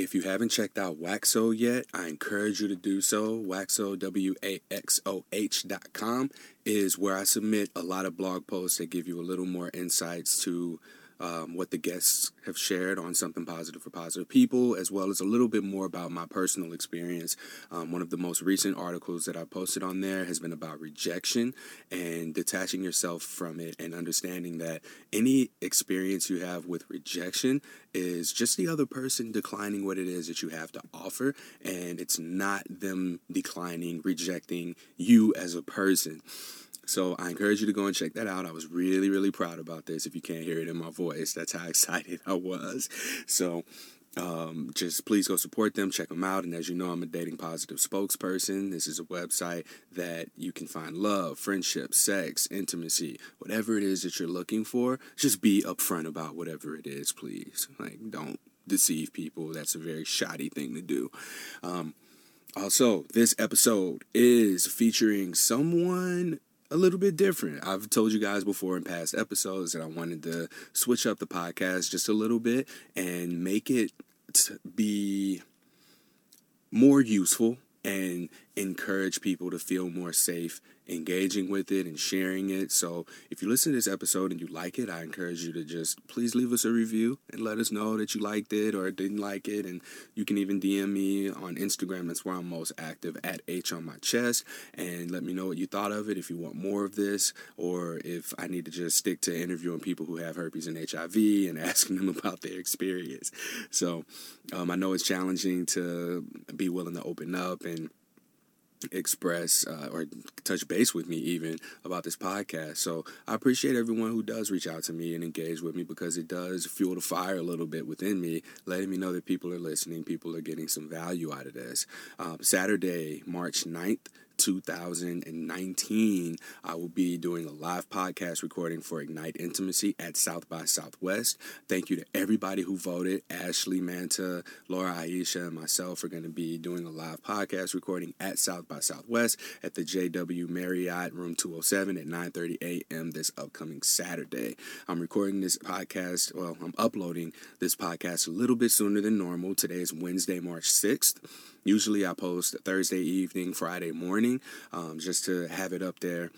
If you haven't checked out Waxo yet, I encourage you to do so. Waxo, W A X O H dot com, is where I submit a lot of blog posts that give you a little more insights to um, what the guests have shared on something positive for positive people, as well as a little bit more about my personal experience. Um, one of the most recent articles that I posted on there has been about rejection and detaching yourself from it and understanding that any experience you have with rejection is just the other person declining what it is that you have to offer, and it's not them declining, rejecting you as a person. So I encourage you to go and check that out. I was really, really proud about this. If you can't hear it in my voice, that's how excited I was. So um, just please go support them, check them out. And as you know, I'm a dating positive spokesperson. This is a website that you can find love, friendship, sex, intimacy, whatever it is that you're looking for. Just be upfront about whatever it is, please. Like, don't deceive people. That's a very shoddy thing to do. Um, also, this episode is featuring someone a little bit different. I've told you guys before in past episodes that I wanted to switch up the podcast just a little bit and make it be more useful and encourage people to feel more safe engaging with it and sharing it. So if you listen to this episode and you like it, I encourage you to just please leave us a review and let us know that you liked it or didn't like it. And you can even DM me on Instagram. That's where I'm most active at H on my chest. And let me know what you thought of it. If you want more of this, or if I need to just stick to interviewing people who have herpes and HIV and asking them about their experience. So um, I know it's challenging to be willing to open up and express uh, or touch base with me even about this podcast. So I appreciate everyone who does reach out to me and engage with me because it does fuel the fire a little bit within me, letting me know that people are listening, people are getting some value out of this. Um, Saturday, March 9th, 2019, I will be doing a live podcast recording for Ignite Intimacy at South by Southwest. Thank you to everybody who voted. Ashley Manta, Laura Aisha, and myself are going to be doing a live podcast recording at South by Southwest at the JW Marriott Room 207 at 9:30 a.m. this upcoming Saturday. I'm recording this podcast, well, I'm uploading this podcast a little bit sooner than normal. Today is Wednesday, March 6th. Usually I post Thursday evening, Friday morning, um, just to have it up there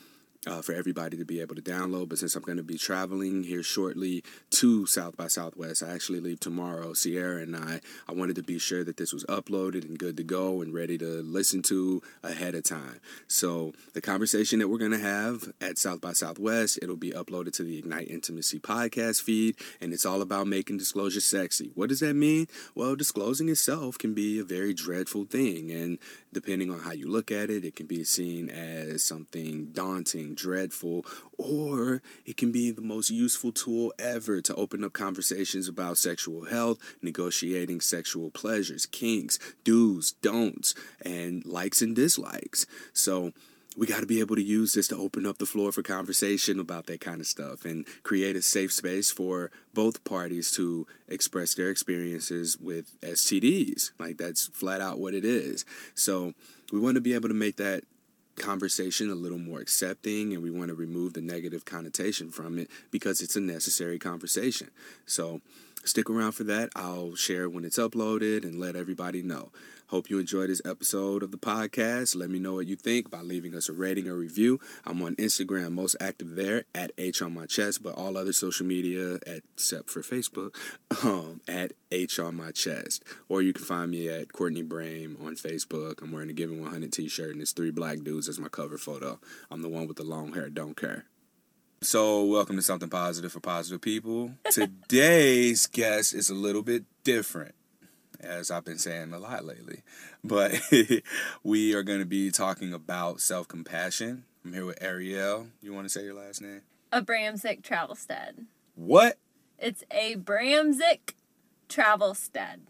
uh, for everybody to be able to download. But since I'm going to be traveling here shortly to South by Southwest, I actually leave tomorrow. Sierra and I, I wanted to be sure that this was uploaded and good to go and ready to listen to ahead of time. So the conversation that we're going to have at South by Southwest, it'll be uploaded to the Ignite Intimacy podcast feed, and it's all about making disclosure sexy. What does that mean? Well, disclosing itself can be a very dreadful thing, and depending on how you look at it, it can be seen as something daunting, dreadful, or it can be the most useful tool ever to open up conversations about sexual health, negotiating sexual pleasures, kinks, do's, don'ts, and likes and dislikes. So, we got to be able to use this to open up the floor for conversation about that kind of stuff and create a safe space for both parties to express their experiences with STDs. Like that's flat out what it is. So we want to be able to make that conversation a little more accepting and we want to remove the negative connotation from it because it's a necessary conversation. So stick around for that. I'll share when it's uploaded and let everybody know. Hope you enjoyed this episode of the podcast. Let me know what you think by leaving us a rating or review. I'm on Instagram, most active there at H on my chest, but all other social media, except for Facebook, um, at H on my chest. Or you can find me at Courtney Brame on Facebook. I'm wearing a Giving 100 t-shirt and it's three black dudes as my cover photo. I'm the one with the long hair, don't care. So, welcome to Something Positive for Positive People. Today's guest is a little bit different as I've been saying a lot lately. But we are going to be talking about self compassion. I'm here with Ariel. You want to say your last name? Abramzik Travelstead. What? It's Abramzik Travelstead.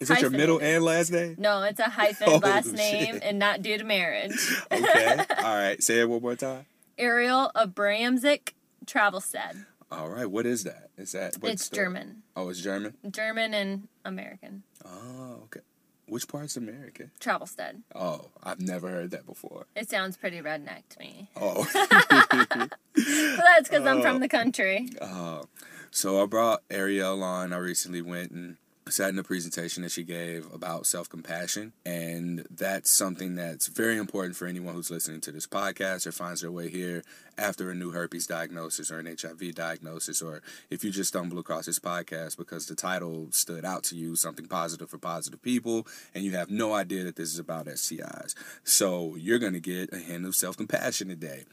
Is that your middle and last name? No, it's a hyphen oh, last name and not due to marriage. okay. All right. Say it one more time. Ariel Abramzik Travelstead. All right. What is that? Is that It's the, German. Oh, it's German. German and American. Oh, okay. Which part's American? Travelstead. Oh, I've never heard that before. It sounds pretty redneck to me. Oh. but that's because I'm from oh. the country. Oh. So I brought Ariel on. I recently went and sat in a presentation that she gave about self compassion. And that's something that's very important for anyone who's listening to this podcast or finds their way here after a new herpes diagnosis or an HIV diagnosis, or if you just stumble across this podcast because the title stood out to you, something positive for positive people, and you have no idea that this is about STIs. So you're going to get a hint of self compassion today.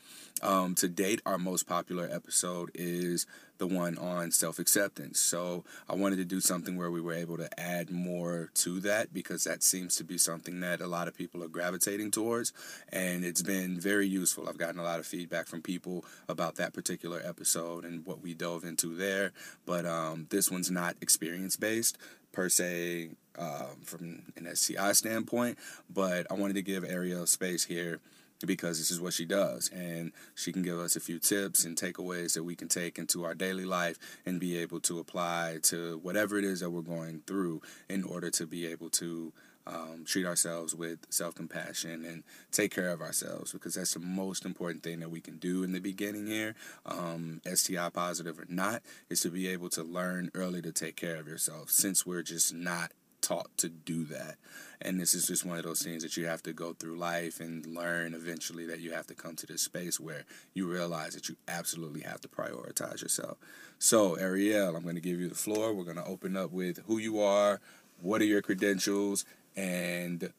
Um, to date, our most popular episode is the one on self acceptance. So I wanted to do something where we were able to add more to that because that seems to be something that a lot of people are gravitating towards. And it's been very useful. I've gotten a lot of feedback from people about that particular episode and what we dove into there. But um, this one's not experience based per se um, from an STI standpoint, but I wanted to give Ariel space here because this is what she does. And she can give us a few tips and takeaways that we can take into our daily life and be able to apply to whatever it is that we're going through in order to be able to um, treat ourselves with self-compassion and take care of ourselves because that's the most important thing that we can do in the beginning here um, sti positive or not is to be able to learn early to take care of yourself since we're just not taught to do that. And this is just one of those things that you have to go through life and learn eventually that you have to come to this space where you realize that you absolutely have to prioritize yourself. So, Ariel, I'm going to give you the floor. We're going to open up with who you are, what are your credentials, and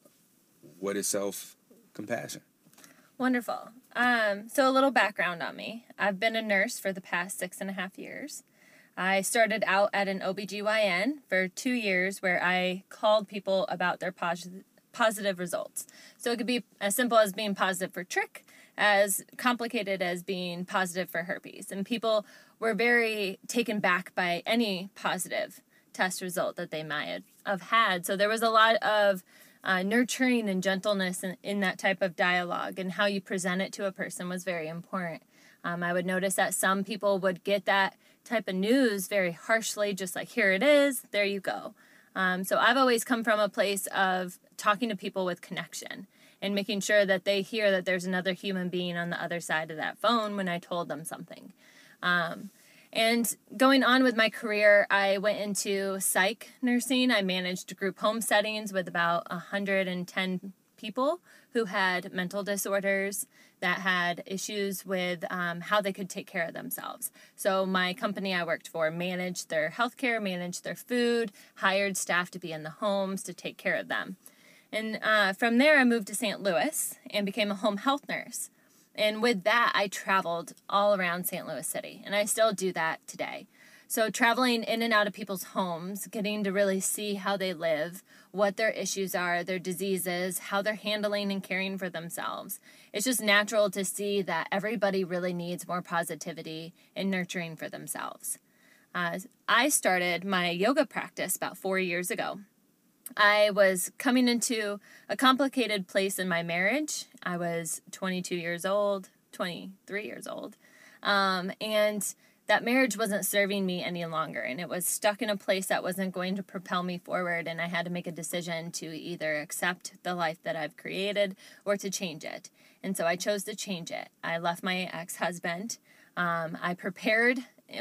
what is self compassion. Wonderful. Um, so, a little background on me I've been a nurse for the past six and a half years. I started out at an OBGYN for two years where I called people about their positive positive results. So it could be as simple as being positive for trich, as complicated as being positive for herpes. And people were very taken back by any positive test result that they might have had. So there was a lot of uh, nurturing and gentleness in, in that type of dialogue, and how you present it to a person was very important. Um, I would notice that some people would get that type of news very harshly, just like, here it is, there you go. Um, so I've always come from a place of talking to people with connection and making sure that they hear that there's another human being on the other side of that phone when I told them something. Um, and going on with my career, I went into psych nursing. I managed group home settings with about 110 people who had mental disorders that had issues with um, how they could take care of themselves. So, my company I worked for managed their healthcare, managed their food, hired staff to be in the homes to take care of them. And uh, from there, I moved to St. Louis and became a home health nurse. And with that, I traveled all around St. Louis City, and I still do that today. So, traveling in and out of people's homes, getting to really see how they live, what their issues are, their diseases, how they're handling and caring for themselves. It's just natural to see that everybody really needs more positivity and nurturing for themselves. Uh, I started my yoga practice about four years ago. I was coming into a complicated place in my marriage. I was 22 years old, 23 years old. Um, and that marriage wasn't serving me any longer and it was stuck in a place that wasn't going to propel me forward and i had to make a decision to either accept the life that i've created or to change it. And so i chose to change it. I left my ex-husband. Um, i prepared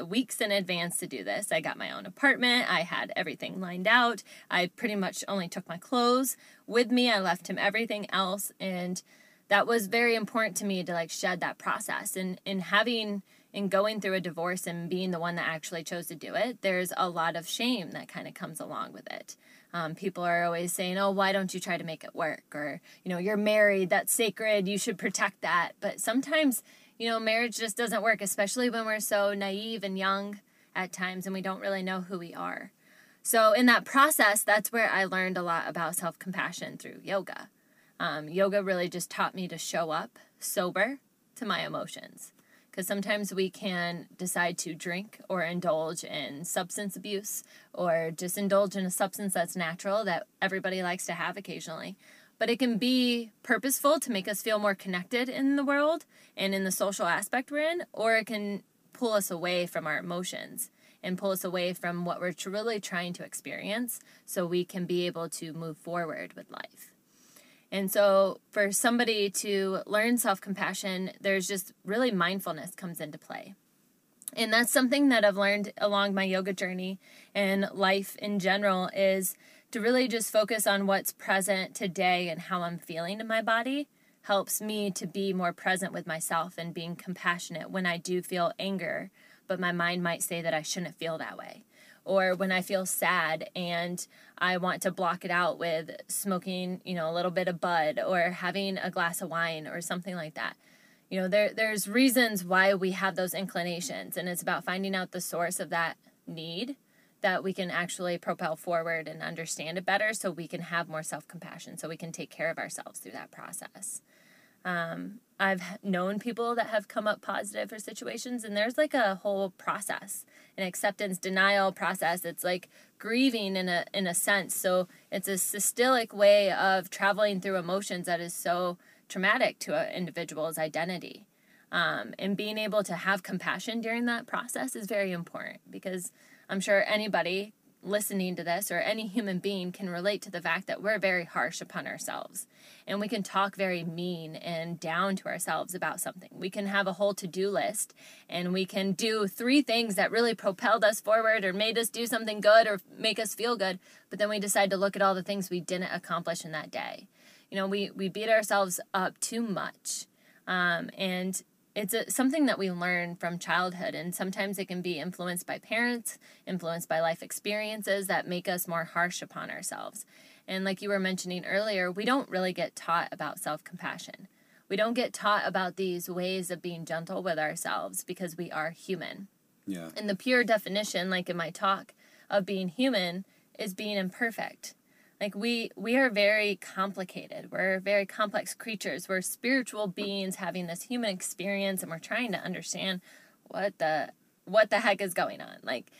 weeks in advance to do this. I got my own apartment. I had everything lined out. I pretty much only took my clothes with me. I left him everything else and that was very important to me to like shed that process. And in having in going through a divorce and being the one that actually chose to do it, there's a lot of shame that kind of comes along with it. Um, people are always saying, oh, why don't you try to make it work? Or, you know, you're married, that's sacred, you should protect that. But sometimes, you know, marriage just doesn't work, especially when we're so naive and young at times and we don't really know who we are. So, in that process, that's where I learned a lot about self compassion through yoga. Um, yoga really just taught me to show up sober to my emotions because sometimes we can decide to drink or indulge in substance abuse or just indulge in a substance that's natural that everybody likes to have occasionally. But it can be purposeful to make us feel more connected in the world and in the social aspect we're in, or it can pull us away from our emotions and pull us away from what we're really trying to experience so we can be able to move forward with life. And so, for somebody to learn self compassion, there's just really mindfulness comes into play. And that's something that I've learned along my yoga journey and life in general is to really just focus on what's present today and how I'm feeling in my body helps me to be more present with myself and being compassionate when I do feel anger, but my mind might say that I shouldn't feel that way. Or when I feel sad and I want to block it out with smoking, you know, a little bit of bud or having a glass of wine or something like that. You know, there there's reasons why we have those inclinations and it's about finding out the source of that need that we can actually propel forward and understand it better so we can have more self compassion, so we can take care of ourselves through that process. Um, I've known people that have come up positive for situations, and there's like a whole process, an acceptance denial process. It's like grieving in a in a sense. So it's a systolic way of traveling through emotions that is so traumatic to an individual's identity. Um, and being able to have compassion during that process is very important because I'm sure anybody listening to this or any human being can relate to the fact that we're very harsh upon ourselves and we can talk very mean and down to ourselves about something. We can have a whole to do list and we can do three things that really propelled us forward or made us do something good or make us feel good, but then we decide to look at all the things we didn't accomplish in that day. You know, we, we beat ourselves up too much. Um, and it's a, something that we learn from childhood and sometimes it can be influenced by parents influenced by life experiences that make us more harsh upon ourselves. And like you were mentioning earlier we don't really get taught about self-compassion. We don't get taught about these ways of being gentle with ourselves because we are human. Yeah. And the pure definition like in my talk of being human is being imperfect like we we are very complicated. We're very complex creatures. We're spiritual beings having this human experience and we're trying to understand what the what the heck is going on. Like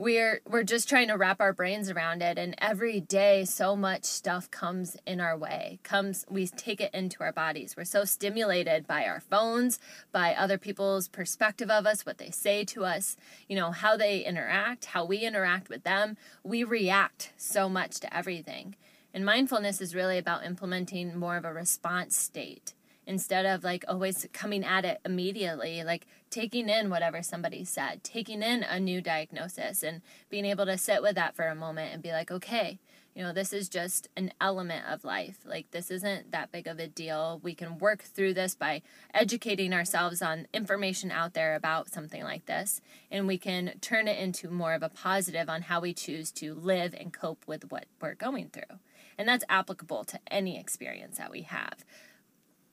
we're we're just trying to wrap our brains around it and every day so much stuff comes in our way comes we take it into our bodies. We're so stimulated by our phones by other people's perspective of us what they say to us you know how they interact how we interact with them. We react so much to everything. And mindfulness is really about implementing more of a response state instead of like always coming at it immediately, like taking in whatever somebody said, taking in a new diagnosis and being able to sit with that for a moment and be like, okay, you know, this is just an element of life. Like, this isn't that big of a deal. We can work through this by educating ourselves on information out there about something like this, and we can turn it into more of a positive on how we choose to live and cope with what we're going through. And that's applicable to any experience that we have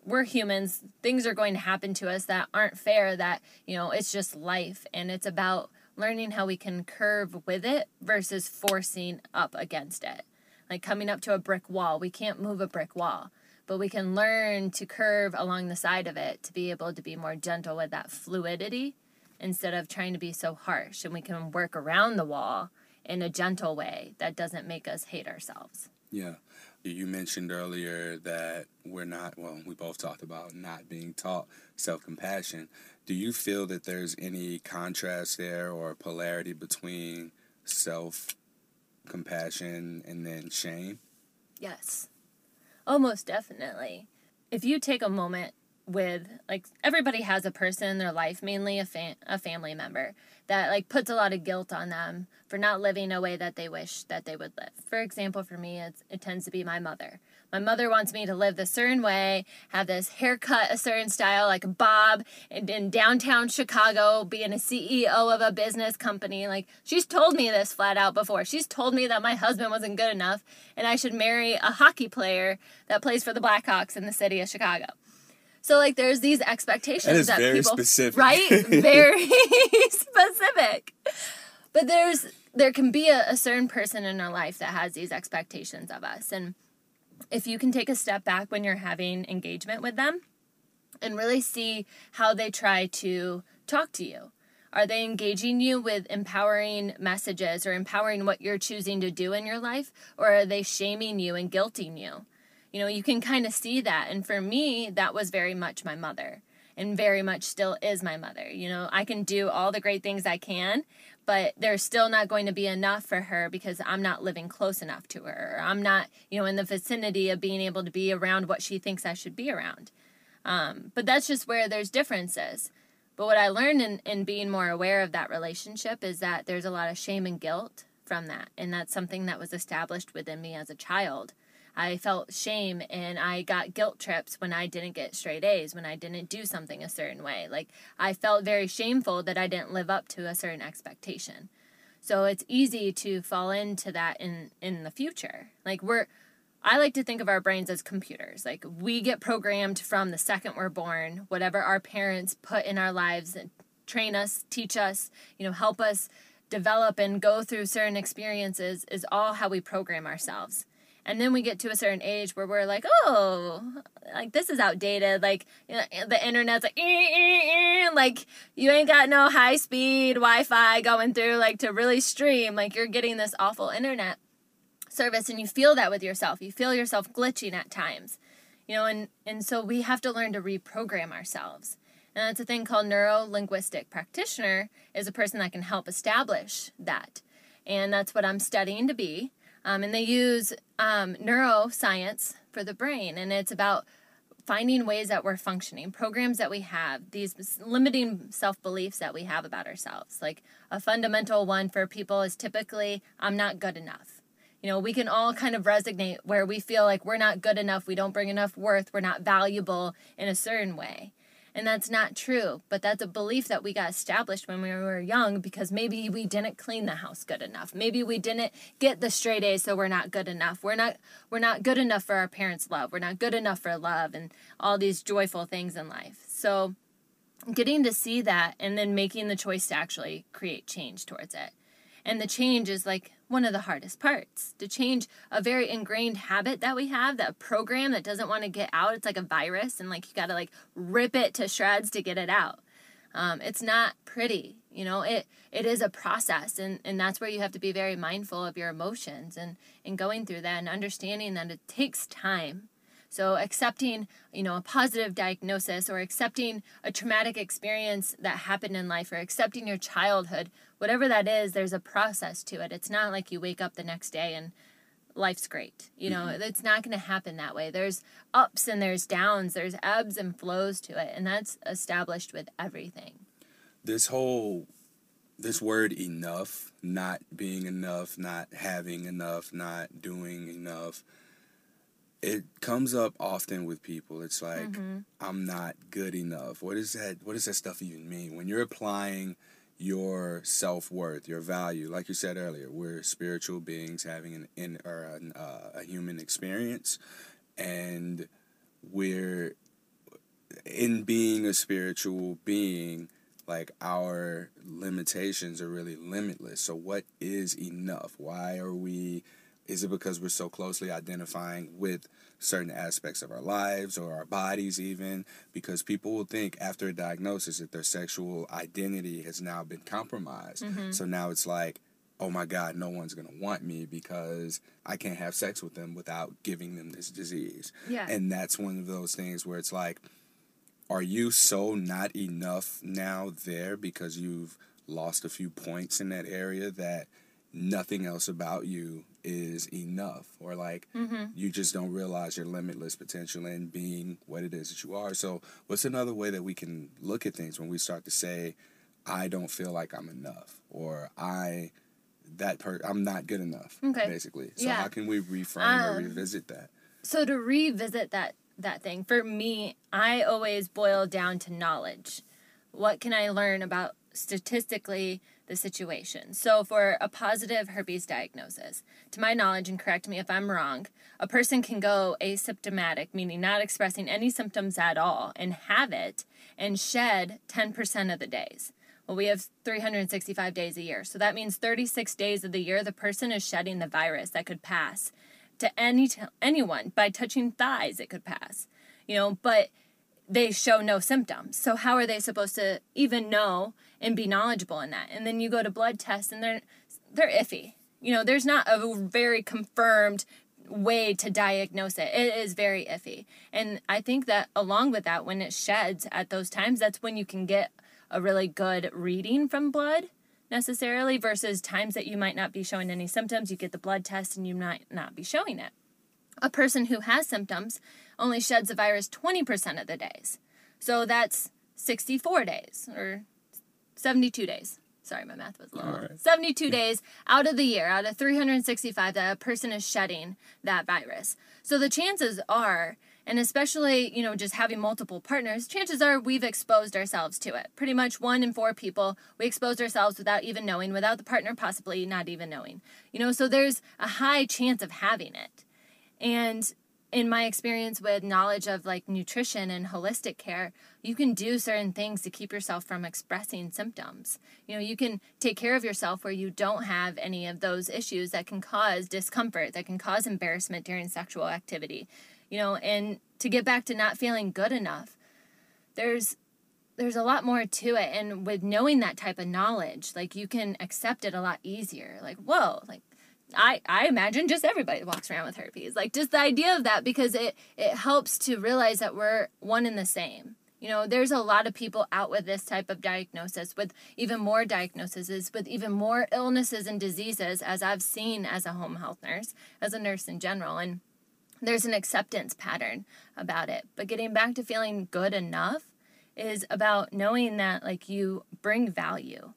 we're humans things are going to happen to us that aren't fair that you know it's just life. And it's about learning how we can curve with it versus forcing up against it. Like coming up to a brick wall we can't move a brick wall but we can learn to curve along the side of it to be able to be more gentle with that fluidity instead of trying to be so harsh. And we can work around the wall in a gentle way that doesn't make us hate ourselves. Yeah you mentioned earlier that we're not, well, we both talked about not being taught self compassion. Do you feel that there's any contrast there or polarity between self compassion and then shame? Yes. Almost definitely. If you take a moment with like everybody has a person in their life, mainly a a family member that like puts a lot of guilt on them for not living a way that they wish that they would live. For example, for me, it tends to be my mother. My mother wants me to live the certain way, have this haircut a certain style, like Bob, in, in downtown Chicago, being a CEO of a business company. Like, she's told me this flat out before. She's told me that my husband wasn't good enough and I should marry a hockey player that plays for the Blackhawks in the city of Chicago. So like there's these expectations that, is that very people specific. right very specific. But there's there can be a, a certain person in our life that has these expectations of us and if you can take a step back when you're having engagement with them and really see how they try to talk to you. Are they engaging you with empowering messages or empowering what you're choosing to do in your life? Or are they shaming you and guilting you? You know, you can kind of see that. And for me, that was very much my mother and very much still is my mother. You know, I can do all the great things I can, but there's still not going to be enough for her because I'm not living close enough to her. Or I'm not, you know, in the vicinity of being able to be around what she thinks I should be around. Um, but that's just where there's differences. But what I learned in, in being more aware of that relationship is that there's a lot of shame and guilt from that. And that's something that was established within me as a child. I felt shame and I got guilt trips when I didn't get straight A's, when I didn't do something a certain way. Like I felt very shameful that I didn't live up to a certain expectation. So it's easy to fall into that in in the future. Like we're I like to think of our brains as computers. Like we get programmed from the second we're born, whatever our parents put in our lives and train us, teach us, you know, help us develop and go through certain experiences is all how we program ourselves. And then we get to a certain age where we're like, oh, like this is outdated. Like you know, eh, the internet's like, eh, eh, ee, ee. like you ain't got no high speed Wi Fi going through like to really stream. Like you're getting this awful internet service and you feel that with yourself. You feel yourself glitching at times. You know, and, and so we have to learn to reprogram ourselves. And that's a thing called neuro linguistic practitioner is a person that can help establish that. And that's what I'm studying to be. Um, and they use um, neuroscience for the brain, and it's about finding ways that we're functioning, programs that we have, these limiting self beliefs that we have about ourselves. Like a fundamental one for people is typically, I'm not good enough you know, we can all kind of resonate where we feel like we're not good enough, we don't bring enough worth, we're not valuable in a certain way. And that's not true, but that's a belief that we got established when we were young because maybe we didn't clean the house good enough. Maybe we didn't get the straight A's so we're not good enough. We're not we're not good enough for our parents' love. We're not good enough for love and all these joyful things in life. So getting to see that and then making the choice to actually create change towards it. And the change is like one of the hardest parts to change a very ingrained habit that we have, that program that doesn't want to get out. It's like a virus, and like you got to like rip it to shreds to get it out. Um, it's not pretty, you know. It it is a process, and and that's where you have to be very mindful of your emotions and and going through that and understanding that it takes time so accepting, you know, a positive diagnosis or accepting a traumatic experience that happened in life or accepting your childhood, whatever that is, there's a process to it. It's not like you wake up the next day and life's great. You know, mm-hmm. it's not going to happen that way. There's ups and there's downs, there's ebbs and flows to it, and that's established with everything. This whole this word enough, not being enough, not having enough, not doing enough, it comes up often with people. It's like mm-hmm. I'm not good enough. What is that? What does that stuff even mean? When you're applying your self worth, your value, like you said earlier, we're spiritual beings having an in or an, uh, a human experience, and we're in being a spiritual being. Like our limitations are really limitless. So, what is enough? Why are we is it because we're so closely identifying with certain aspects of our lives or our bodies, even? Because people will think after a diagnosis that their sexual identity has now been compromised. Mm-hmm. So now it's like, oh my God, no one's going to want me because I can't have sex with them without giving them this disease. Yeah. And that's one of those things where it's like, are you so not enough now there because you've lost a few points in that area that nothing else about you is enough or like mm-hmm. you just don't realize your limitless potential in being what it is that you are so what's another way that we can look at things when we start to say i don't feel like i'm enough or i that per i'm not good enough okay. basically so yeah. how can we reframe um, or revisit that so to revisit that that thing for me i always boil down to knowledge what can i learn about statistically the situation. So, for a positive herpes diagnosis, to my knowledge, and correct me if I'm wrong, a person can go asymptomatic, meaning not expressing any symptoms at all, and have it and shed 10% of the days. Well, we have 365 days a year. So that means 36 days of the year the person is shedding the virus that could pass to any t- anyone by touching thighs it could pass. You know, but they show no symptoms. So how are they supposed to even know and be knowledgeable in that? And then you go to blood tests and they're they're iffy. You know, there's not a very confirmed way to diagnose it. It is very iffy. And I think that along with that when it sheds at those times that's when you can get a really good reading from blood necessarily versus times that you might not be showing any symptoms, you get the blood test and you might not be showing it. A person who has symptoms only sheds the virus 20% of the days. So that's 64 days or 72 days. Sorry, my math was a little. Right. 72 days out of the year, out of 365, that a person is shedding that virus. So the chances are, and especially, you know, just having multiple partners, chances are we've exposed ourselves to it. Pretty much one in four people, we exposed ourselves without even knowing, without the partner possibly not even knowing. You know, so there's a high chance of having it. And in my experience with knowledge of like nutrition and holistic care, you can do certain things to keep yourself from expressing symptoms. You know, you can take care of yourself where you don't have any of those issues that can cause discomfort, that can cause embarrassment during sexual activity. You know, and to get back to not feeling good enough, there's there's a lot more to it and with knowing that type of knowledge, like you can accept it a lot easier. Like, whoa, like I, I imagine just everybody walks around with herpes. Like just the idea of that because it it helps to realize that we're one in the same. You know, there's a lot of people out with this type of diagnosis, with even more diagnoses, with even more illnesses and diseases, as I've seen as a home health nurse, as a nurse in general. And there's an acceptance pattern about it. But getting back to feeling good enough is about knowing that, like, you bring value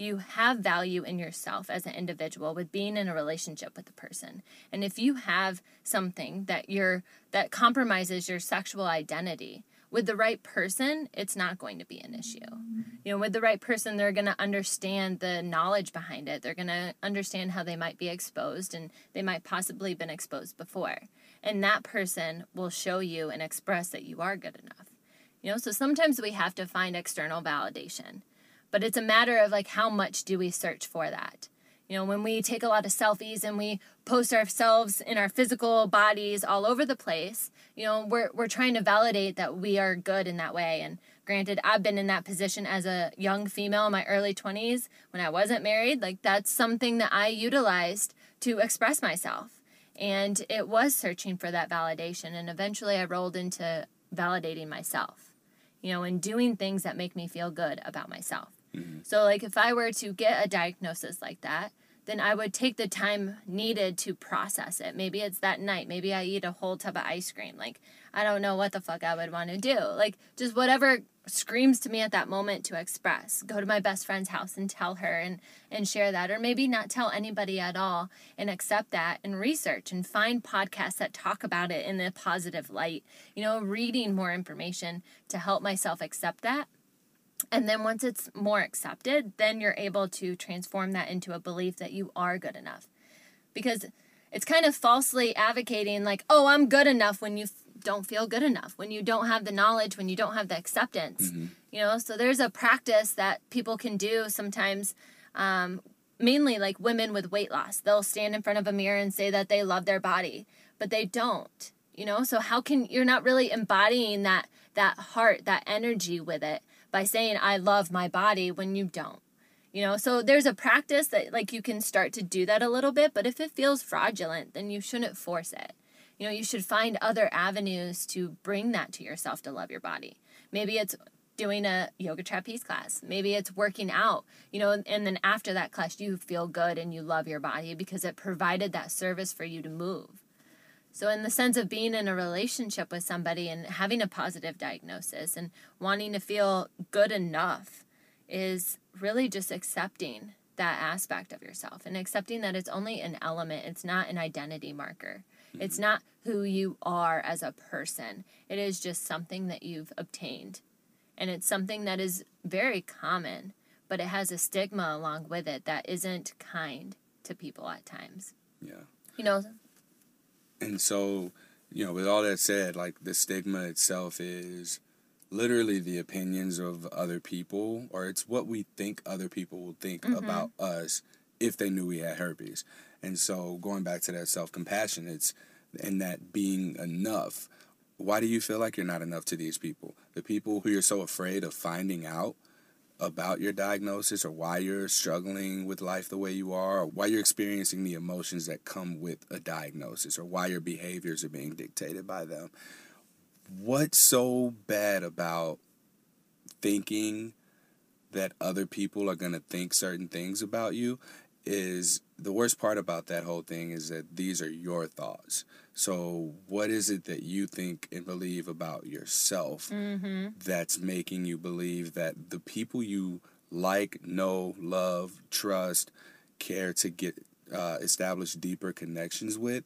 you have value in yourself as an individual with being in a relationship with a person. And if you have something that you're that compromises your sexual identity with the right person it's not going to be an issue. You know with the right person they're going to understand the knowledge behind it. They're going to understand how they might be exposed and they might possibly been exposed before. And that person will show you and express that you are good enough. You know so sometimes we have to find external validation but it's a matter of like how much do we search for that? You know when we take a lot of selfies and we post ourselves in our physical bodies all over the place you know we're, we're trying to validate that we are good in that way. And granted i've been in that position as a young female in my early 20s when i wasn't married. Like that's something that i utilized to express myself. And it was searching for that validation and eventually i rolled into validating myself you know and doing things that make me feel good about myself Mm-hmm. So, like, if I were to get a diagnosis like that, then I would take the time needed to process it. Maybe it's that night. Maybe I eat a whole tub of ice cream. Like, I don't know what the fuck I would want to do. Like, just whatever screams to me at that moment to express. Go to my best friend's house and tell her and, and share that. Or maybe not tell anybody at all and accept that and research and find podcasts that talk about it in a positive light. You know, reading more information to help myself accept that and then once it's more accepted, then you're able to transform that into a belief that you are good enough. Because it's kind of falsely advocating, like, oh, I'm good enough when you f- don't feel good enough, when you don't have the knowledge, when you don't have the acceptance. Mm-hmm. You know, so there's a practice that people can do sometimes. Um, mainly like women with weight loss. They'll stand in front of a mirror and say that they love their body, but they don't. You know, so how can you're not really embodying that that heart, that energy with it by saying I love my body when you don't. You know, so there's a practice that like you can start to do that a little bit, but if it feels fraudulent, then you shouldn't force it. You know, you should find other avenues to bring that to yourself to love your body. Maybe it's doing a yoga trapeze class. Maybe it's working out, you know, and then after that class, you feel good and you love your body because it provided that service for you to move. So, in the sense of being in a relationship with somebody and having a positive diagnosis and wanting to feel good enough is really just accepting that aspect of yourself and accepting that it's only an element, it's not an identity marker. Mm-hmm. It's not who you are as a person, it is just something that you've obtained. And it's something that is very common, but it has a stigma along with it that isn't kind to people at times. Yeah. You know, and so, you know, with all that said, like the stigma itself is literally the opinions of other people, or it's what we think other people will think mm-hmm. about us if they knew we had herpes. And so, going back to that self compassion, it's and that being enough. Why do you feel like you're not enough to these people? The people who you're so afraid of finding out about your diagnosis or why you're struggling with life the way you are or why you're experiencing the emotions that come with a diagnosis or why your behaviors are being dictated by them. What's so bad about thinking that other people are going to think certain things about you? Is the worst part about that whole thing is that these are your thoughts. So, what is it that you think and believe about yourself Mm-hmm. that's making you believe that the people you like, know, love, trust, care to get uh, establish deeper connections with?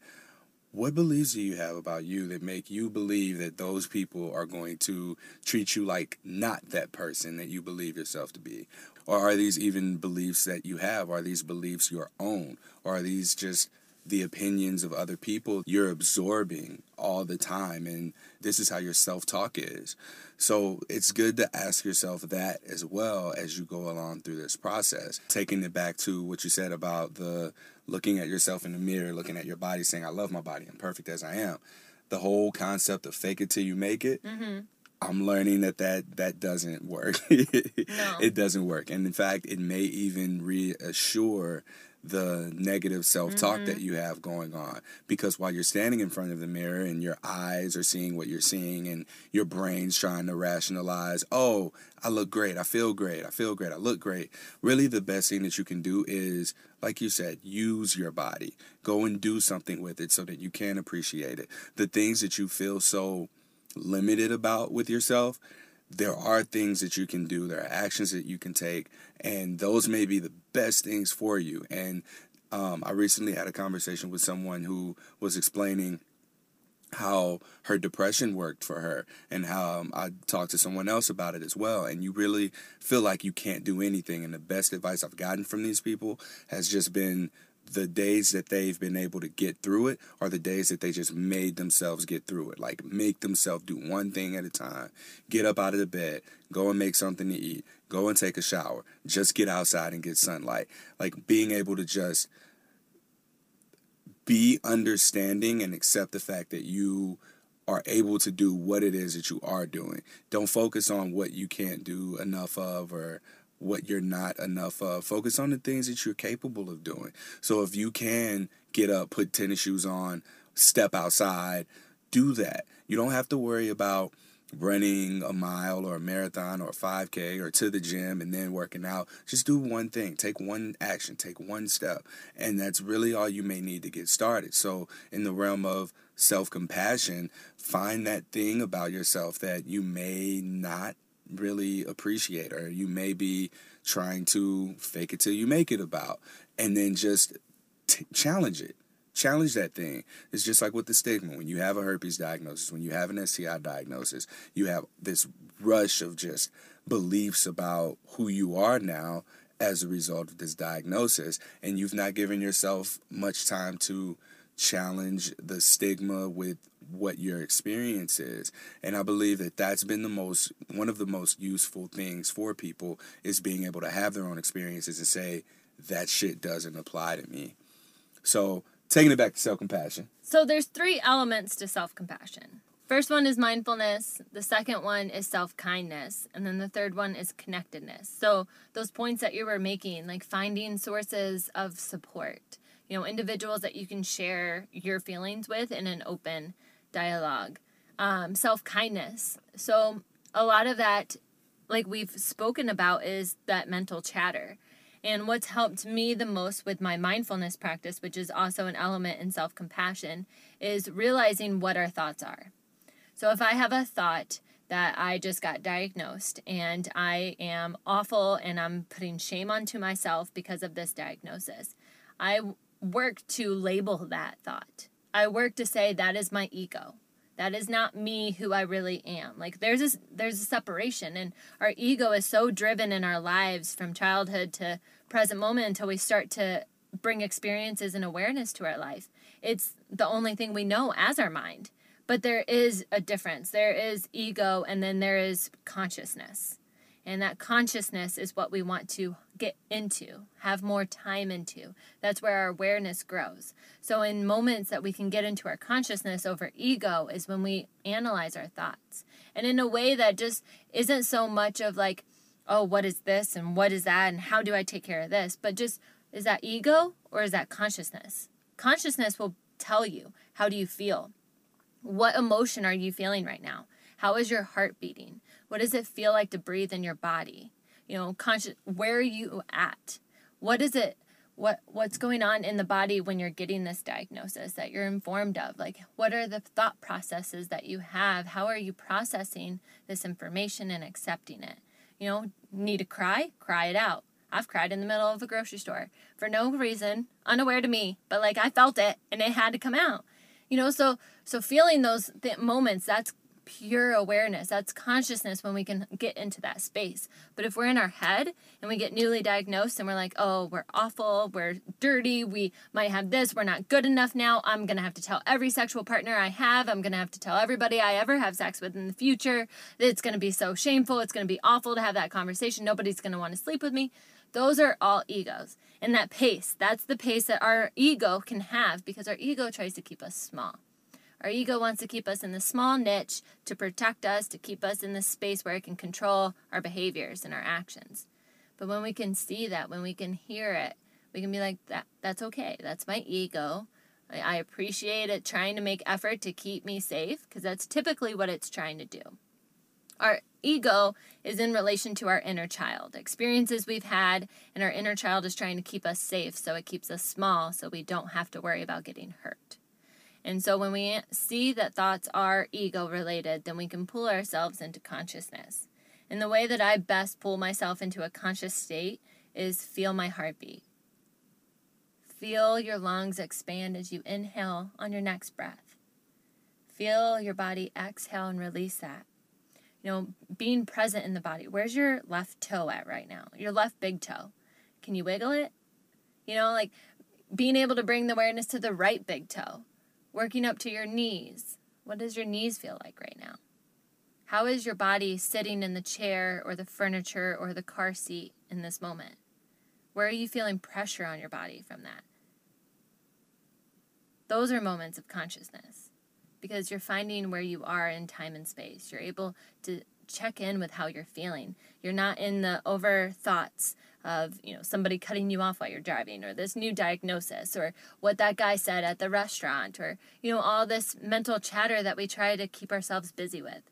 What beliefs do you have about you that make you believe that those people are going to treat you like not that person that you believe yourself to be? Or are these even beliefs that you have? Are these beliefs your own? Or are these just the opinions of other people you're absorbing all the time? And this is how your self talk is. So it's good to ask yourself that as well as you go along through this process. Taking it back to what you said about the looking at yourself in the mirror, looking at your body, saying, I love my body, I'm perfect as I am. The whole concept of fake it till you make it, Mm-hmm. I'm learning that that, that doesn't work. It doesn't work. And in fact, it may even reassure the negative self talk that mm-hmm. you have going on. Because while you're standing in front of the mirror and your eyes are seeing what you're seeing and your brain's trying to rationalize, oh, I look great, I feel great, I feel great, I look great. Really, the best thing that you can do is, like you said, use your body. Go and do something with it so that you can appreciate it. The things that you feel so limited about with yourself, there are things that you can do, there are actions that you can take, and those may be the best things for you. And um, I recently had a conversation with someone who was explaining how her depression worked for her and how um, I talked to someone else about it as well. And you really feel like you can't do anything. And the best advice I've gotten from these people has just been the days that they've been able to get through it are the days that they just made themselves get through it. Like make themselves do one thing at a time get up out of the bed go and make something to eat go and take a shower just get outside and get sunlight like being able to just be understanding and accept the fact that you are able to do what it is that you are doing. Don't focus on what you can't do enough of or what you're not enough of. Focus on the things that you're capable of doing. So if you can get up, put tennis shoes on, step outside, do that. You don't have to worry about running a mile or a marathon or a 5K or to the gym and then working out. Just do one thing, take one action, take one step. And that's really all you may need to get started. So, in the realm of self compassion, find that thing about yourself that you may not really appreciate or you may be trying to fake it till you make it about. And then just t- challenge it challenge that thing. It's just like with the stigma. When you have a herpes diagnosis, when you have an STI diagnosis, you have this rush of just beliefs about who you are now as a result of this diagnosis. And you've not given yourself much time to challenge the stigma with what your experience is and i believe that that's been the most one of the most useful things for people is being able to have their own experiences and say that shit doesn't apply to me so taking it back to self compassion. So there's three elements to self-compassion. First one is mindfulness, the second one is self-kindness, and then the third one is connectedness. So those points that you were making, like finding sources of support, you know, individuals that you can share your feelings with in an open dialogue. Um, self-kindness. So a lot of that like we've spoken about is that mental chatter. And what's helped me the most with my mindfulness practice, which is also an element in self compassion, is realizing what our thoughts are. So if I have a thought that I just got diagnosed and I am awful and I'm putting shame onto myself because of this diagnosis, I work to label that thought. I work to say that is my ego. That is not me who I really am. Like there's a, there's a separation and our ego is so driven in our lives from childhood to present moment until we start to bring experiences and awareness to our life. It's the only thing we know as our mind. But there is a difference. There is ego and then there is consciousness. And that consciousness is what we want to get into, have more time into. That's where our awareness grows. So, in moments that we can get into our consciousness over ego, is when we analyze our thoughts. And in a way that just isn't so much of like, oh, what is this and what is that and how do I take care of this, but just is that ego or is that consciousness? Consciousness will tell you how do you feel? What emotion are you feeling right now? How is your heart beating? What does it feel like to breathe in your body? You know, conscious where are you at? What is it what what's going on in the body when you're getting this diagnosis that you're informed of like what are the thought processes that you have how are you processing this information and accepting it you know need to cry cry it out. I've cried in the middle of a grocery store for no reason unaware to me but like i felt it and it had to come out. You know so so feeling those th- moments that's pure awareness. That's consciousness when we can get into that space. But if we're in our head and we get newly diagnosed and we're like, oh, we're awful, we're dirty, we might have this, we're not good enough now, I'm going to have to tell every sexual partner I have, I'm going to have to tell everybody I ever have sex with in the future. It's going to be so shameful, it's going to be awful to have that conversation, nobody's going to want to sleep with me. Those are all egos. And that pace, that's the pace that our ego can have because our ego tries to keep us small. Our ego wants to keep us in the small niche to protect us, to keep us in the space where it can control our behaviors and our actions. But when we can see that, when we can hear it, we can be like, that, that's okay. That's my ego. I, I appreciate it trying to make effort to keep me safe because that's typically what it's trying to do. Our ego is in relation to our inner child, experiences we've had, and our inner child is trying to keep us safe so it keeps us small so we don't have to worry about getting hurt. And so when we see that thoughts are ego related, then we can pull ourselves into consciousness. And the way that I best pull myself into a conscious state is feel my heartbeat. Feel your lungs expand as you inhale on your next breath. Feel your body exhale and release that. You know, being present in the body. Where's your left toe at right now? Your left big toe. Can you wiggle it? You know, like being able to bring the awareness to the right big toe Working up to your knees. What does your knees feel like right now? How is your body sitting in the chair or the furniture or the car seat in this moment? Where are you feeling pressure on your body from that? Those are moments of consciousness because you're finding where you are in time and space. You're able to check in with how you're feeling. You're not in the over thoughts of you know somebody cutting you off while you're driving or this new diagnosis or what that guy said at the restaurant or you know all this mental chatter that we try to keep ourselves busy with.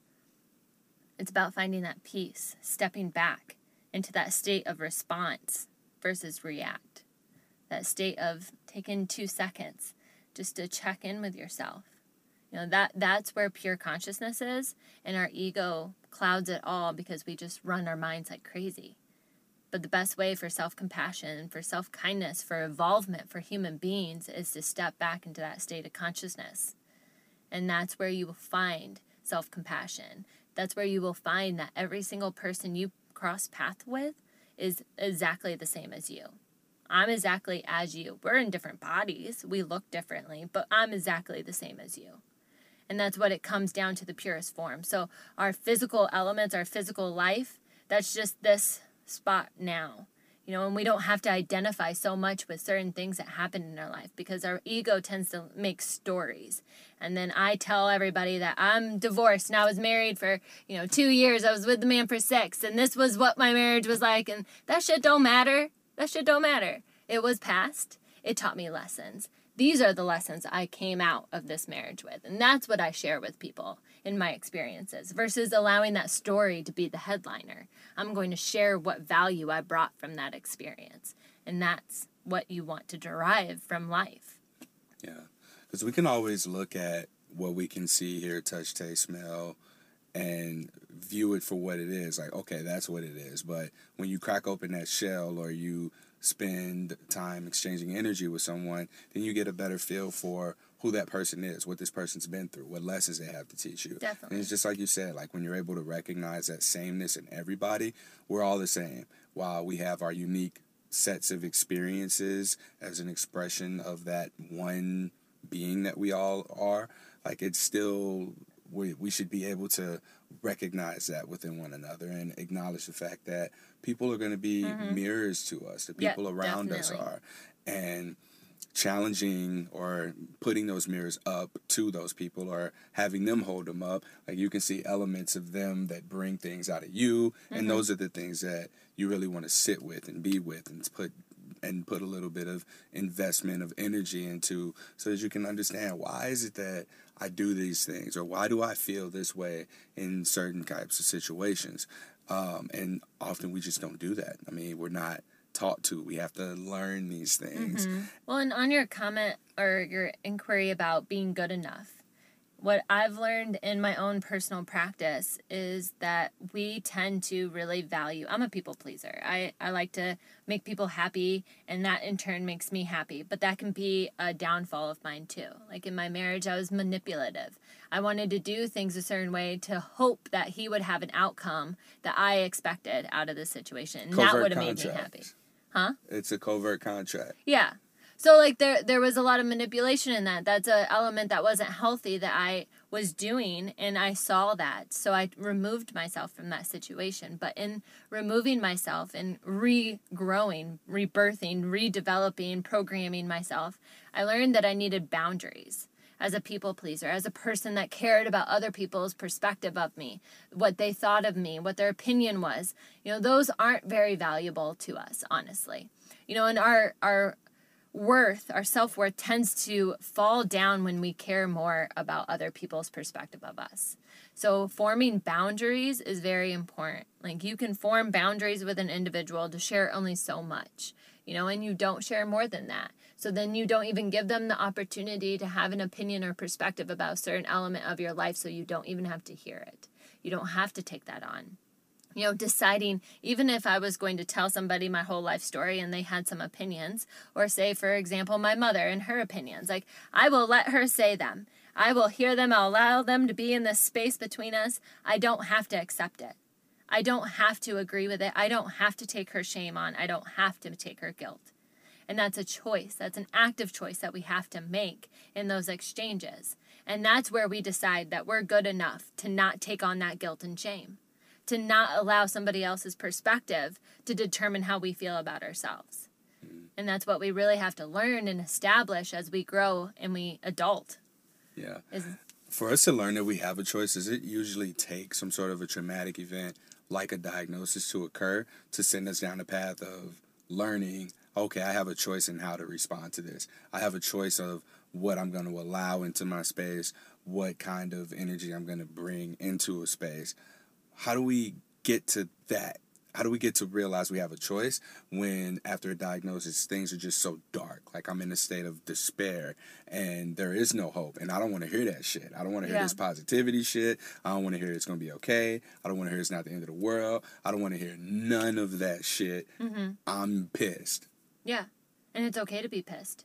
It's about finding that peace stepping back into that state of response versus react. That state of taking 2 seconds just to check in with yourself. You know that that's where pure consciousness is and our ego clouds it all because we just run our minds like crazy but the best way for self compassion, for self kindness, for evolvement for human beings is to step back into that state of consciousness. And that's where you will find self compassion. That's where you will find that every single person you cross path with is exactly the same as you. I'm exactly as you. We're in different bodies, we look differently, but I'm exactly the same as you. And that's what it comes down to the purest form. So, our physical elements, our physical life, that's just this spot now. You know, and we don't have to identify so much with certain things that happen in our life because our ego tends to make stories. And then I tell everybody that I'm divorced and I was married for, you know, two years. I was with the man for six and this was what my marriage was like. And that shit don't matter. That shit don't matter. It was past. It taught me lessons. These are the lessons I came out of this marriage with. And that's what I share with people in my experiences versus allowing that story to be the headliner. I'm going to share what value I brought from that experience. And that's what you want to derive from life. Yeah. Because we can always look at what we can see, hear, touch, taste, smell, and view it for what it is. Like, okay, that's what it is. But when you crack open that shell or you spend time exchanging energy with someone, then you get a better feel for who that person is, what this person's been through, what lessons they have to teach you. Definitely. And it's just like you said, like when you're able to recognize that sameness in everybody, we're all the same. While we have our unique sets of experiences as an expression of that one being that we all are, like it's still we we should be able to recognize that within one another and acknowledge the fact that people are going to be mm-hmm. mirrors to us. The people yep, around definitely. us are, and challenging or putting those mirrors up to those people or having them hold them up. Like you can see elements of them that bring things out of you mm-hmm. and those are the things that you really want to sit with and be with and put and put a little bit of investment of energy into so that you can understand why is it that I do these things or why do I feel this way in certain types of situations. Um, and often we just don't do that. I mean we're not taught to. We have to learn these things. Mm-hmm. Well, and on your comment or your inquiry about being good enough, what I've learned in my own personal practice is that we tend to really value I'm a people pleaser. I, I like to make people happy and that in turn makes me happy. But that can be a downfall of mine too. Like in my marriage I was manipulative. I wanted to do things a certain way to hope that he would have an outcome that I expected out of the situation. And that would have made me happy. Huh? It's a covert contract. Yeah. So like there there was a lot of manipulation in that. That's an element that wasn't healthy that I was doing and I saw that. So I removed myself from that situation. But in removing myself and regrowing, rebirthing, redeveloping, programming myself, I learned that I needed boundaries as a people pleaser, as a person that cared about other people's perspective of me, what they thought of me, what their opinion was. You know, those aren't very valuable to us, honestly. You know, and our our worth, our self worth, tends to fall down when we care more about other people's perspective of us. So, forming boundaries is very important. Like, you can form boundaries with an individual to share only so much, you know, and you don't share more than that. So, then you don't even give them the opportunity to have an opinion or perspective about a certain element of your life, so you don't even have to hear it. You don't have to take that on you know, deciding even if I was going to tell somebody my whole life story and they had some opinions, or say, for example, my mother and her opinions, like I will let her say them. I will hear them, I'll allow them to be in this space between us. I don't have to accept it. I don't have to agree with it. I don't have to take her shame on. I don't have to take her guilt. And that's a choice. That's an active choice that we have to make in those exchanges. And that's where we decide that we're good enough to not take on that guilt and shame to not allow somebody else's perspective to determine how we feel about ourselves. Mm. And that's what we really have to learn and establish as we grow and we adult. Yeah. Is, For us to learn that we have a choice, does it usually take some sort of a traumatic event like a diagnosis to occur to send us down the path of learning, okay, I have a choice in how to respond to this. I have a choice of what I'm going to allow into my space, what kind of energy I'm going to bring into a space how do we get to that? How do we get to realize we have a choice when after a diagnosis things are just so dark? Like I'm in a state of despair and there is no hope. And I don't want to hear that shit. I don't want to hear yeah. this positivity shit. I don't want to hear it's going to be okay. I don't want to hear it's not the end of the world. I don't want to hear none of that shit. Mm-hmm. I'm pissed. Yeah. And it's okay to be pissed.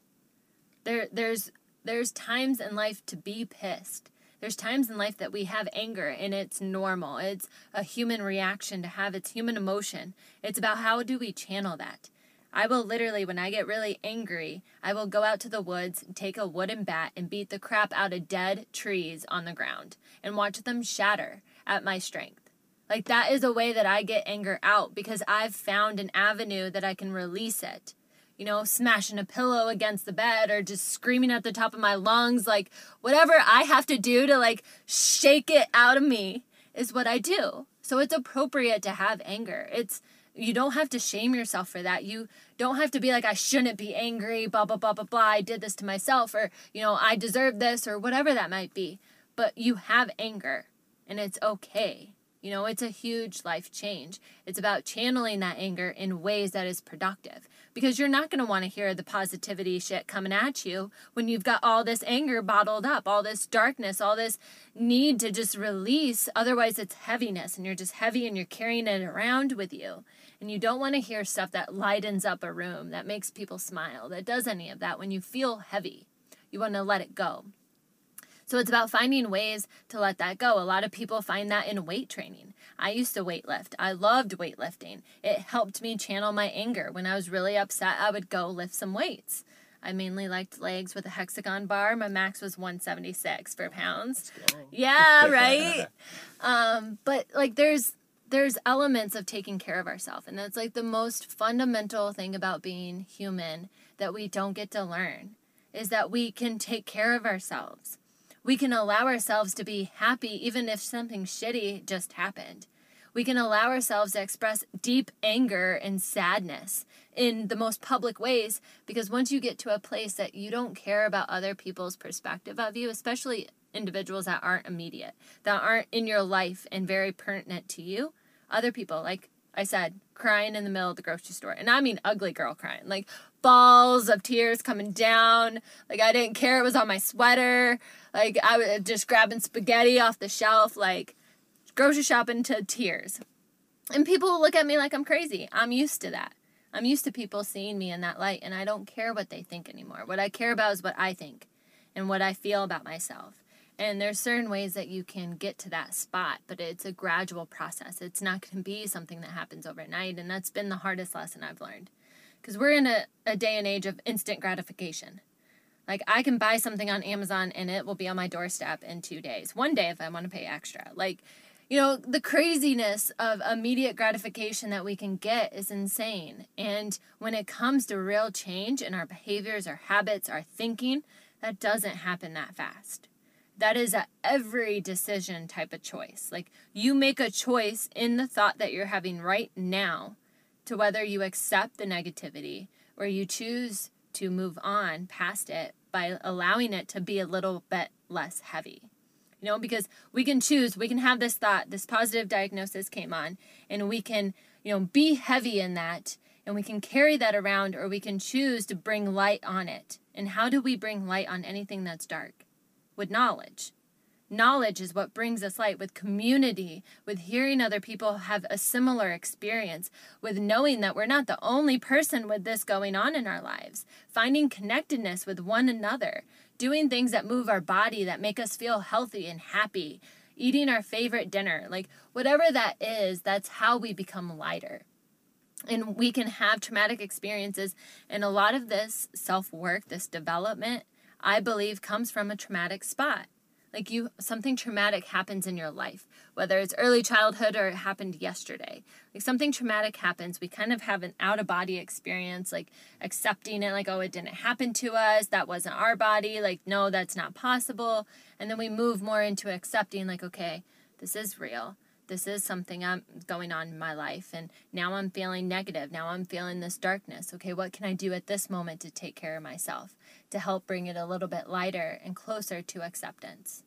There there's there's times in life to be pissed there's times in life that we have anger and it's normal. It's a human reaction to have, it's human emotion. It's about how do we channel that. I will literally, when I get really angry, I will go out to the woods, take a wooden bat, and beat the crap out of dead trees on the ground and watch them shatter at my strength. Like, that is a way that I get anger out because I've found an avenue that I can release it you know, smashing a pillow against the bed or just screaming at the top of my lungs, like whatever I have to do to like shake it out of me is what I do. So it's appropriate to have anger. It's you don't have to shame yourself for that. You don't have to be like I shouldn't be angry, blah blah blah blah blah. I did this to myself or, you know, I deserve this or whatever that might be. But you have anger and it's okay. You know, it's a huge life change. It's about channeling that anger in ways that is productive because you're not going to want to hear the positivity shit coming at you when you've got all this anger bottled up, all this darkness, all this need to just release. Otherwise, it's heaviness and you're just heavy and you're carrying it around with you. And you don't want to hear stuff that lightens up a room, that makes people smile, that does any of that when you feel heavy. You want to let it go. So it's about finding ways to let that go. A lot of people find that in weight training. I used to weightlift. I loved weightlifting. It helped me channel my anger. When I was really upset, I would go lift some weights. I mainly liked legs with a hexagon bar. My max was 176 for pounds. Yeah, right. um, but like there's there's elements of taking care of ourselves and that's like the most fundamental thing about being human that we don't get to learn is that we can take care of ourselves we can allow ourselves to be happy even if something shitty just happened. We can allow ourselves to express deep anger and sadness in the most public ways because once you get to a place that you don't care about other people's perspective of you, especially individuals that aren't immediate, that aren't in your life and very pertinent to you, other people, like I said, crying in the middle of the grocery store. And I mean ugly girl crying. Like balls of tears coming down. Like I didn't care it was on my sweater. Like I was just grabbing spaghetti off the shelf, like grocery shopping to tears. And people look at me like I'm crazy. I'm used to that. I'm used to people seeing me in that light, and I don't care what they think anymore. What I care about is what I think and what I feel about myself. And there's certain ways that you can get to that spot, but it's a gradual process. It's not going to be something that happens overnight. And that's been the hardest lesson I've learned. Because we're in a, a day and age of instant gratification. Like, I can buy something on Amazon and it will be on my doorstep in two days, one day if I want to pay extra. Like, you know, the craziness of immediate gratification that we can get is insane. And when it comes to real change in our behaviors, our habits, our thinking, that doesn't happen that fast that is a every decision type of choice. Like you make a choice in the thought that you're having right now to whether you accept the negativity or you choose to move on past it by allowing it to be a little bit less heavy. You know, because we can choose, we can have this thought, this positive diagnosis came on, and we can, you know, be heavy in that and we can carry that around or we can choose to bring light on it. And how do we bring light on anything that's dark? with knowledge. Knowledge is what brings us light with community, with hearing other people have a similar experience, with knowing that we're not the only person with this going on in our lives, finding connectedness with one another, doing things that move our body, that make us feel healthy and happy, eating our favorite dinner. Like, whatever that is, that's how we become lighter. And we can have traumatic experiences. And a lot of this self work, this development, I believe comes from a traumatic spot. Like you something traumatic happens in your life, whether it's early childhood or it happened yesterday. Like something traumatic happens, we kind of have an out of body experience, like accepting it like oh it didn't happen to us, that wasn't our body, like no that's not possible. And then we move more into accepting like okay, this is real this is something I'm going on in my life and now I'm feeling negative. Now I'm feeling this darkness. Okay, what can I do at this moment to take care of myself to help bring it a little bit lighter and closer to acceptance?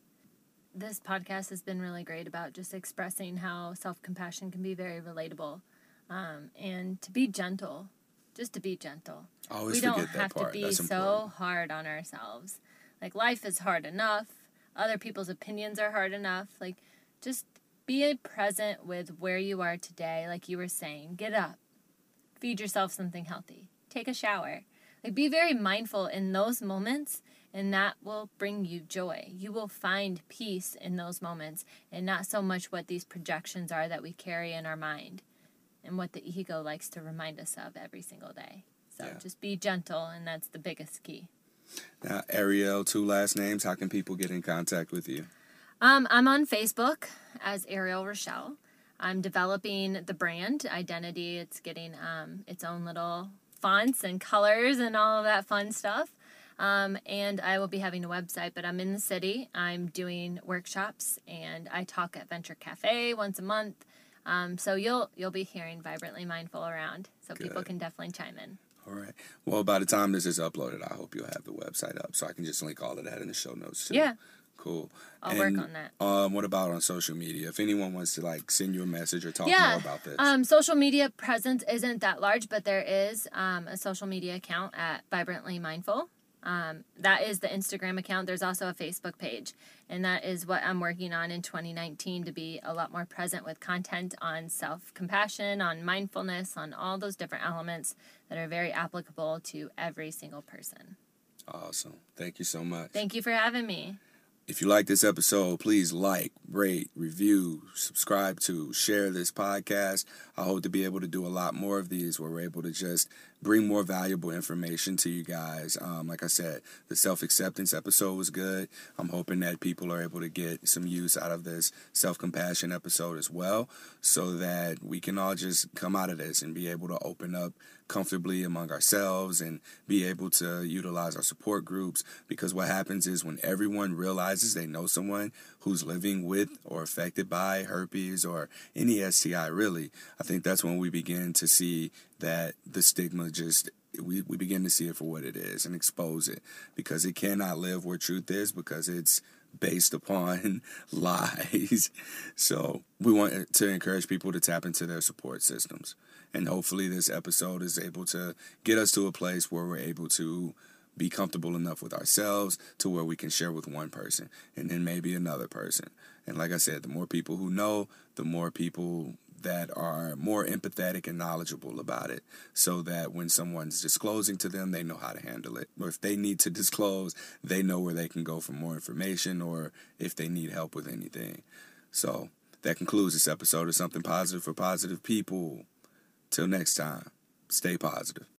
This podcast has been really great about just expressing how self compassion can be very relatable um, and to be gentle, just to be gentle. always we don't have to be That's so important. hard on ourselves. Like life is hard enough. Other people's opinions are hard enough. Like just be present with where you are today, like you were saying. Get up, feed yourself something healthy, take a shower. Like be very mindful in those moments, and that will bring you joy. You will find peace in those moments, and not so much what these projections are that we carry in our mind and what the ego likes to remind us of every single day. So Yeah. just be gentle, and that's the biggest key. Now, Ariel, two last names. How can people get in contact with you? Um, I'm on Facebook as Ariel Rochelle. I'm developing the brand identity. It's getting um, its own little fonts and colors and all of that fun stuff. Um, and I will be having a website, but I'm in the city. I'm doing workshops and I talk at Venture Cafe once a month. Um, so you'll you'll be hearing vibrantly mindful around, so people can definitely chime in. All right. Well, by the time this is uploaded, I hope you'll have the website up so I can just link all of that in the show notes too. Yeah, Cool. I'll work on that. Um, what about on social media? If anyone wants to like send you a message or talk Yeah, more about this. Um, social media presence isn't that large, but there is um, a social media account at Vibrantly Mindful. Um, that is the Instagram account. There's also a Facebook page, and that is what I'm working on in 2019 to be a lot more present with content on self compassion, on mindfulness, on all those different elements that are very applicable to every single person. awesome. Thank you so much. Thank you for having me. If you like this episode, please like, rate, review, subscribe to, share this podcast. I hope to be able to do a lot more of these where we're able to just bring more valuable information to you guys. Um, like I said, the self acceptance episode was good. I'm hoping that people are able to get some use out of this self compassion episode as well so that we can all just come out of this and be able to open up comfortably among ourselves and be able to utilize our support groups because what happens is when everyone realizes they know someone who's living with or affected by herpes or any STI really I think that's when we begin to see that the stigma just we, we begin to see it for what it is and expose it because it cannot live where truth is because it's based upon lies. So we want to encourage people to tap into their support systems. And hopefully, this episode is able to get us to a place where we're able to be comfortable enough with ourselves to where we can share with one person and then maybe another person. And like I said, the more people who know, the more people that are more empathetic and knowledgeable about it so that when someone's disclosing to them, they know how to handle it. Or if they need to disclose, they know where they can go for more information or if they need help with anything. So that concludes this episode of Something Positive for Positive People. Till next time, stay positive.